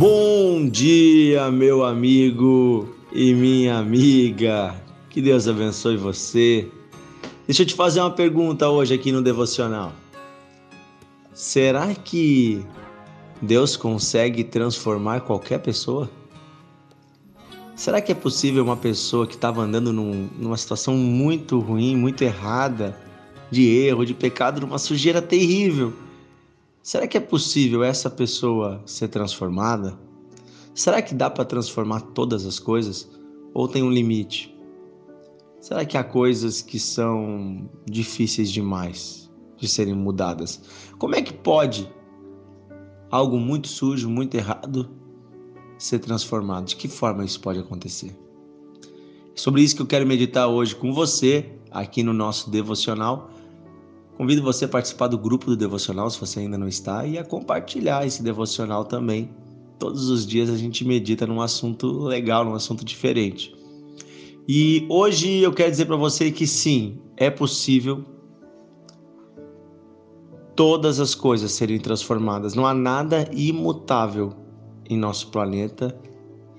Bom dia, meu amigo e minha amiga. Que Deus abençoe você. Deixa eu te fazer uma pergunta hoje aqui no devocional. Será que Deus consegue transformar qualquer pessoa? Será que é possível uma pessoa que estava andando num, numa situação muito ruim, muito errada, de erro, de pecado, numa sujeira terrível? Será que é possível essa pessoa ser transformada? Será que dá para transformar todas as coisas? Ou tem um limite? Será que há coisas que são difíceis demais de serem mudadas? Como é que pode algo muito sujo, muito errado, ser transformado? De que forma isso pode acontecer? É sobre isso que eu quero meditar hoje com você, aqui no nosso devocional. Convido você a participar do grupo do devocional, se você ainda não está, e a compartilhar esse devocional também. Todos os dias a gente medita num assunto legal, num assunto diferente. E hoje eu quero dizer para você que sim, é possível todas as coisas serem transformadas. Não há nada imutável em nosso planeta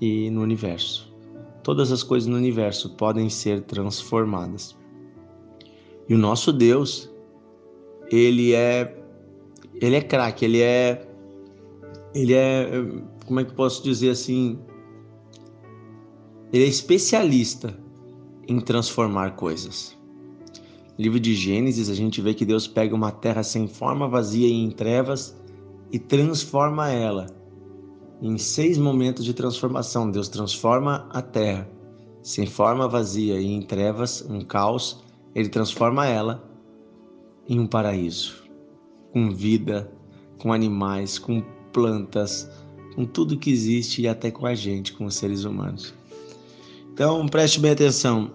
e no universo. Todas as coisas no universo podem ser transformadas. E o nosso Deus, ele é ele é craque, ele é ele é como é que posso dizer assim? Ele é especialista em transformar coisas. No livro de Gênesis, a gente vê que Deus pega uma terra sem forma, vazia e em trevas e transforma ela em seis momentos de transformação, Deus transforma a terra sem forma vazia e em trevas, um caos, ele transforma ela em um paraíso, com vida, com animais, com plantas, com tudo que existe e até com a gente, com os seres humanos. Então, preste bem atenção.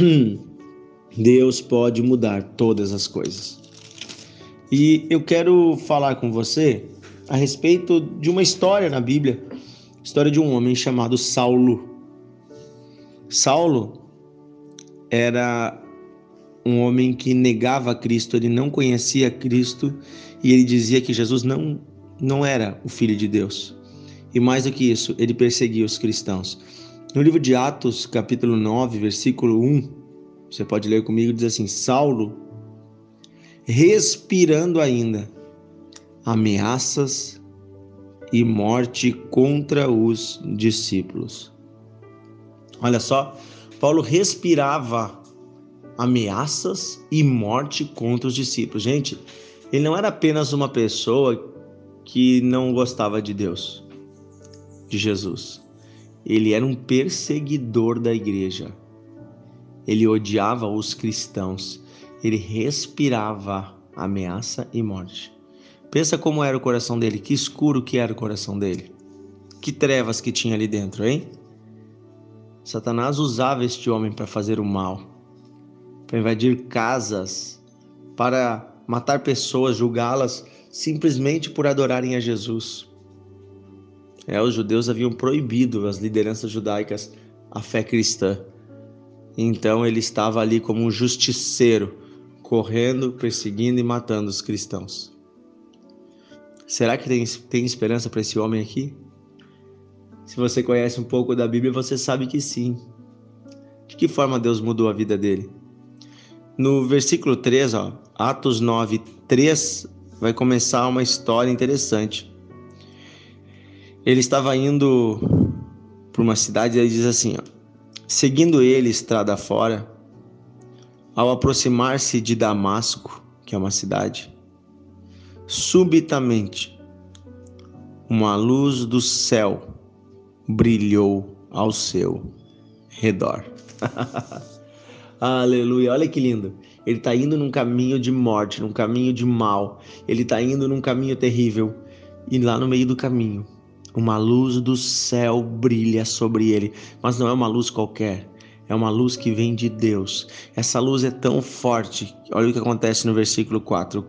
Deus pode mudar todas as coisas. E eu quero falar com você a respeito de uma história na Bíblia, história de um homem chamado Saulo. Saulo era um homem que negava Cristo, ele não conhecia Cristo e ele dizia que Jesus não não era o filho de Deus. E mais do que isso, ele perseguia os cristãos. No livro de Atos, capítulo 9, versículo 1, você pode ler comigo, diz assim: Saulo, respirando ainda, ameaças e morte contra os discípulos. Olha só, Paulo respirava ameaças e morte contra os discípulos. Gente, ele não era apenas uma pessoa que não gostava de Deus, de Jesus. Ele era um perseguidor da igreja. Ele odiava os cristãos. Ele respirava ameaça e morte. Pensa como era o coração dele, que escuro que era o coração dele. Que trevas que tinha ali dentro, hein? Satanás usava este homem para fazer o mal, para invadir casas, para matar pessoas, julgá-las simplesmente por adorarem a Jesus. É, os judeus haviam proibido as lideranças judaicas a fé cristã. Então ele estava ali como um justiceiro, correndo, perseguindo e matando os cristãos. Será que tem, tem esperança para esse homem aqui? Se você conhece um pouco da Bíblia, você sabe que sim. De que forma Deus mudou a vida dele? No versículo 3, ó, Atos 9, 3, vai começar uma história interessante. Ele estava indo para uma cidade e ele diz assim: ó, seguindo ele estrada fora, ao aproximar-se de Damasco, que é uma cidade, subitamente uma luz do céu brilhou ao seu redor. Aleluia, olha que lindo. Ele está indo num caminho de morte, num caminho de mal. Ele está indo num caminho terrível. E lá no meio do caminho, uma luz do céu brilha sobre ele. Mas não é uma luz qualquer. É uma luz que vem de Deus. Essa luz é tão forte. Olha o que acontece no versículo 4.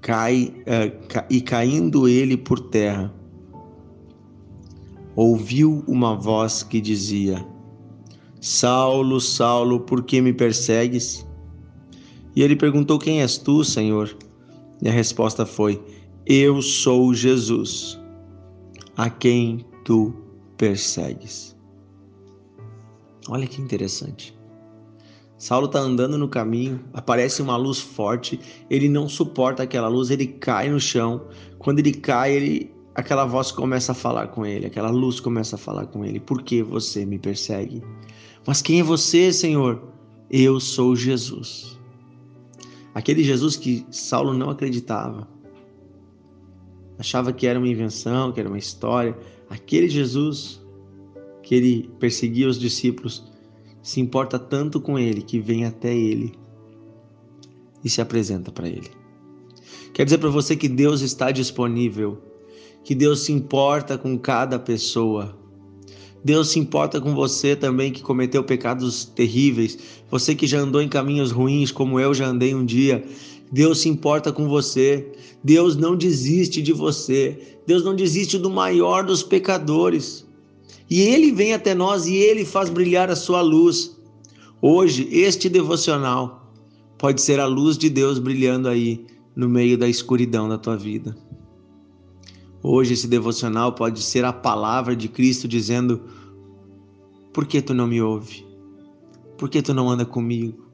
Cai, uh, e caindo ele por terra, ouviu uma voz que dizia: Saulo, Saulo, por que me persegues? E ele perguntou: Quem és tu, Senhor? E a resposta foi: Eu sou Jesus, a quem tu persegues. Olha que interessante. Saulo está andando no caminho, aparece uma luz forte, ele não suporta aquela luz, ele cai no chão. Quando ele cai, ele, aquela voz começa a falar com ele, aquela luz começa a falar com ele: Por que você me persegue? Mas quem é você, Senhor? Eu sou Jesus. Aquele Jesus que Saulo não acreditava. Achava que era uma invenção, que era uma história. Aquele Jesus que ele perseguia os discípulos se importa tanto com ele que vem até ele e se apresenta para ele. Quer dizer para você que Deus está disponível, que Deus se importa com cada pessoa. Deus se importa com você também que cometeu pecados terríveis, você que já andou em caminhos ruins, como eu já andei um dia. Deus se importa com você. Deus não desiste de você. Deus não desiste do maior dos pecadores. E ele vem até nós e ele faz brilhar a sua luz. Hoje, este devocional pode ser a luz de Deus brilhando aí no meio da escuridão da tua vida. Hoje, esse devocional pode ser a palavra de Cristo dizendo: Por que tu não me ouve? Por que tu não anda comigo?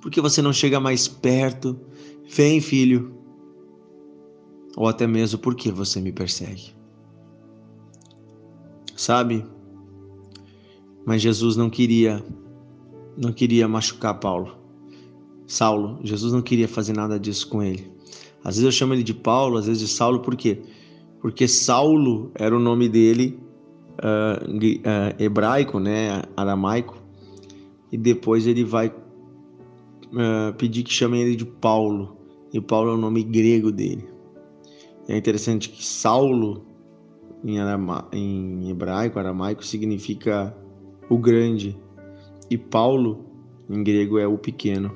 Por que você não chega mais perto? Vem, filho. Ou até mesmo, por que você me persegue? sabe? Mas Jesus não queria não queria machucar Paulo. Saulo, Jesus não queria fazer nada disso com ele. Às vezes eu chamo ele de Paulo, às vezes de Saulo, por quê? Porque Saulo era o nome dele uh, uh, hebraico, né, aramaico, e depois ele vai uh, pedir que chamem ele de Paulo, e Paulo é o nome grego dele. É interessante que Saulo em, arama, em hebraico, aramaico, significa o grande. E Paulo, em grego, é o pequeno.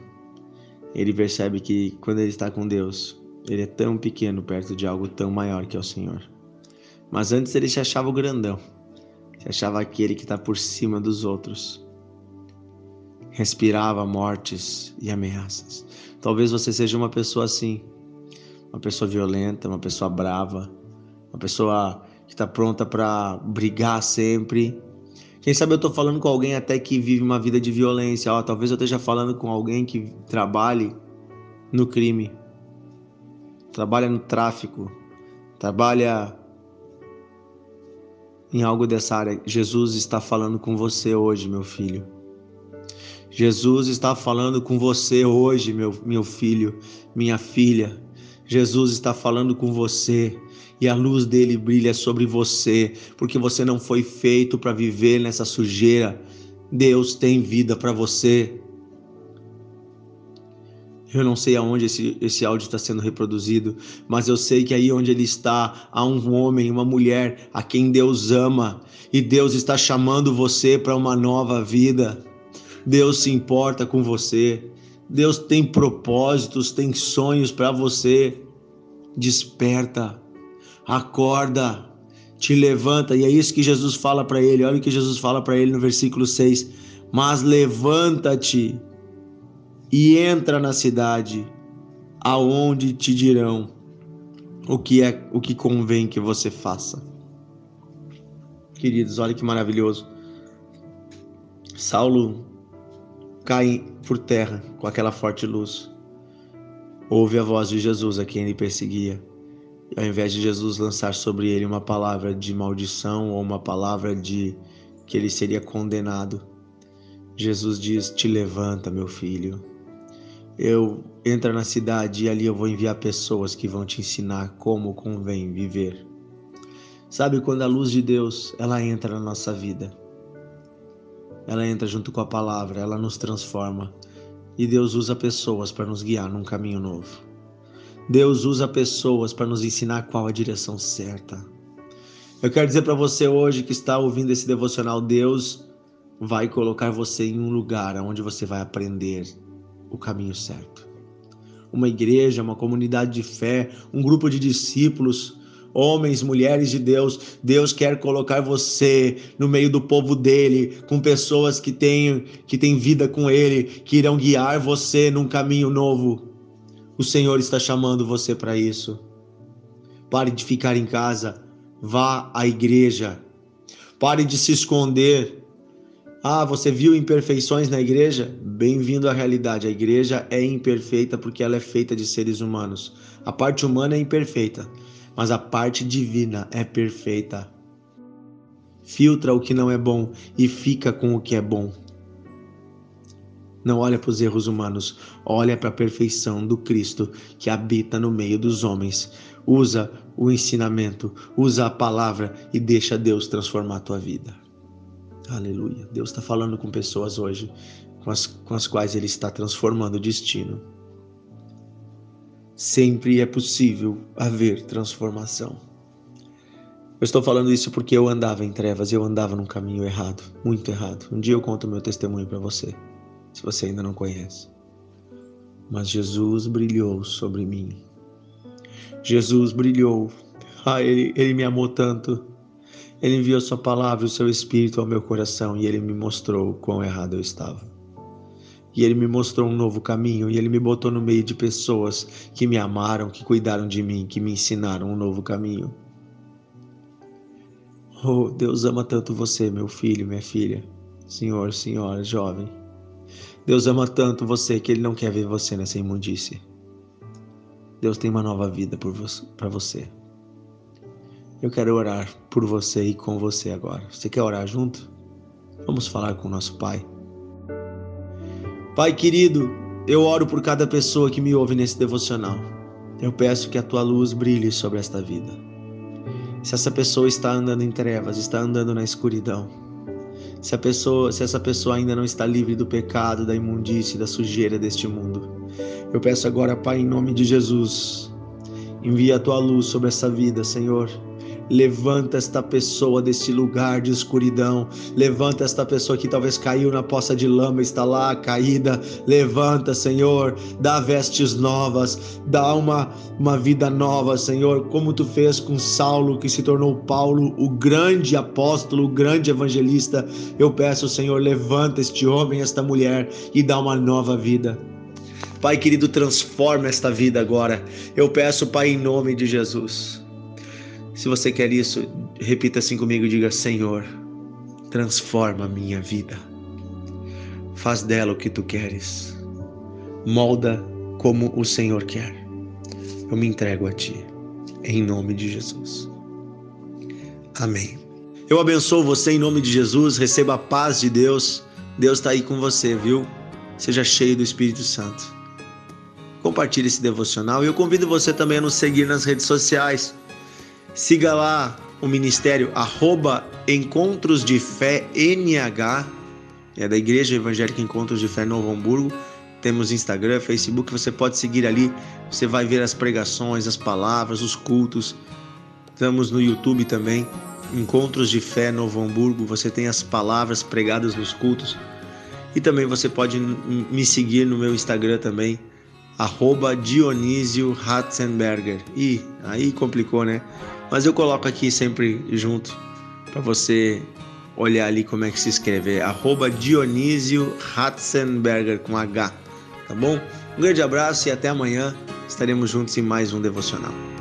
Ele percebe que quando ele está com Deus, ele é tão pequeno perto de algo tão maior que é o Senhor. Mas antes ele se achava o grandão, se achava aquele que está por cima dos outros. Respirava mortes e ameaças. Talvez você seja uma pessoa assim, uma pessoa violenta, uma pessoa brava, uma pessoa que está pronta para brigar sempre. Quem sabe eu estou falando com alguém até que vive uma vida de violência. Ó, talvez eu esteja falando com alguém que trabalhe no crime, trabalha no tráfico, trabalha em algo dessa área. Jesus está falando com você hoje, meu filho. Jesus está falando com você hoje, meu, meu filho, minha filha. Jesus está falando com você e a luz dele brilha sobre você, porque você não foi feito para viver nessa sujeira. Deus tem vida para você. Eu não sei aonde esse, esse áudio está sendo reproduzido, mas eu sei que aí onde ele está há um homem, uma mulher a quem Deus ama e Deus está chamando você para uma nova vida. Deus se importa com você. Deus tem propósitos, tem sonhos para você. Desperta acorda, te levanta. E é isso que Jesus fala para ele. Olha o que Jesus fala para ele no versículo 6. Mas levanta-te e entra na cidade, aonde te dirão o que é o que convém que você faça. Queridos, olha que maravilhoso. Saulo cai por terra com aquela forte luz. Ouve a voz de Jesus a quem ele perseguia ao invés de Jesus lançar sobre ele uma palavra de maldição ou uma palavra de que ele seria condenado, Jesus diz: Te levanta, meu filho. Eu entra na cidade e ali eu vou enviar pessoas que vão te ensinar como convém viver. Sabe quando a luz de Deus, ela entra na nossa vida. Ela entra junto com a palavra, ela nos transforma. E Deus usa pessoas para nos guiar num caminho novo. Deus usa pessoas para nos ensinar qual a direção certa. Eu quero dizer para você hoje que está ouvindo esse devocional, Deus vai colocar você em um lugar onde você vai aprender o caminho certo. Uma igreja, uma comunidade de fé, um grupo de discípulos, homens, mulheres de Deus. Deus quer colocar você no meio do povo dele, com pessoas que têm que têm vida com ele, que irão guiar você num caminho novo. O Senhor está chamando você para isso. Pare de ficar em casa. Vá à igreja. Pare de se esconder. Ah, você viu imperfeições na igreja? Bem-vindo à realidade. A igreja é imperfeita porque ela é feita de seres humanos. A parte humana é imperfeita, mas a parte divina é perfeita. Filtra o que não é bom e fica com o que é bom. Não olha para os erros humanos, olha para a perfeição do Cristo que habita no meio dos homens. Usa o ensinamento, usa a palavra e deixa Deus transformar a tua vida. Aleluia. Deus está falando com pessoas hoje com as, com as quais Ele está transformando o destino. Sempre é possível haver transformação. Eu estou falando isso porque eu andava em trevas, eu andava num caminho errado, muito errado. Um dia eu conto meu testemunho para você se você ainda não conhece. Mas Jesus brilhou sobre mim. Jesus brilhou. Ah, ele, ele me amou tanto. Ele enviou Sua palavra e o Seu Espírito ao meu coração e Ele me mostrou quão errado eu estava. E Ele me mostrou um novo caminho e Ele me botou no meio de pessoas que me amaram, que cuidaram de mim, que me ensinaram um novo caminho. Oh, Deus ama tanto você, meu filho, minha filha, senhor, senhora, jovem. Deus ama tanto você que Ele não quer ver você nessa imundície. Deus tem uma nova vida para você. Eu quero orar por você e com você agora. Você quer orar junto? Vamos falar com o nosso Pai. Pai querido, eu oro por cada pessoa que me ouve nesse devocional. Eu peço que a tua luz brilhe sobre esta vida. Se essa pessoa está andando em trevas, está andando na escuridão, se a pessoa, se essa pessoa ainda não está livre do pecado, da imundície, da sujeira deste mundo. Eu peço agora, Pai, em nome de Jesus, envia a tua luz sobre essa vida, Senhor. Levanta esta pessoa deste lugar de escuridão. Levanta esta pessoa que talvez caiu na poça de lama, está lá caída. Levanta, Senhor. Dá vestes novas. Dá uma, uma vida nova, Senhor. Como tu fez com Saulo, que se tornou Paulo, o grande apóstolo, o grande evangelista. Eu peço, Senhor, levanta este homem, esta mulher e dá uma nova vida. Pai querido, transforma esta vida agora. Eu peço, Pai, em nome de Jesus. Se você quer isso, repita assim comigo: diga, Senhor, transforma a minha vida. Faz dela o que tu queres. Molda como o Senhor quer. Eu me entrego a ti, em nome de Jesus. Amém. Eu abençoo você em nome de Jesus. Receba a paz de Deus. Deus está aí com você, viu? Seja cheio do Espírito Santo. Compartilhe esse devocional e eu convido você também a nos seguir nas redes sociais. Siga lá o ministério arroba Encontros de Fé NH, é da Igreja Evangélica Encontros de Fé Novo Hamburgo. Temos Instagram, Facebook, você pode seguir ali, você vai ver as pregações, as palavras, os cultos. Estamos no YouTube também, Encontros de Fé Novo Hamburgo, você tem as palavras pregadas nos cultos. E também você pode me seguir no meu Instagram também, arroba Dionísio Ratzenberger. Ih, aí complicou, né? Mas eu coloco aqui sempre junto para você olhar ali como é que se escreve. É arroba Dionísio Ratzenberger com H. Tá bom? Um grande abraço e até amanhã. Estaremos juntos em mais um devocional.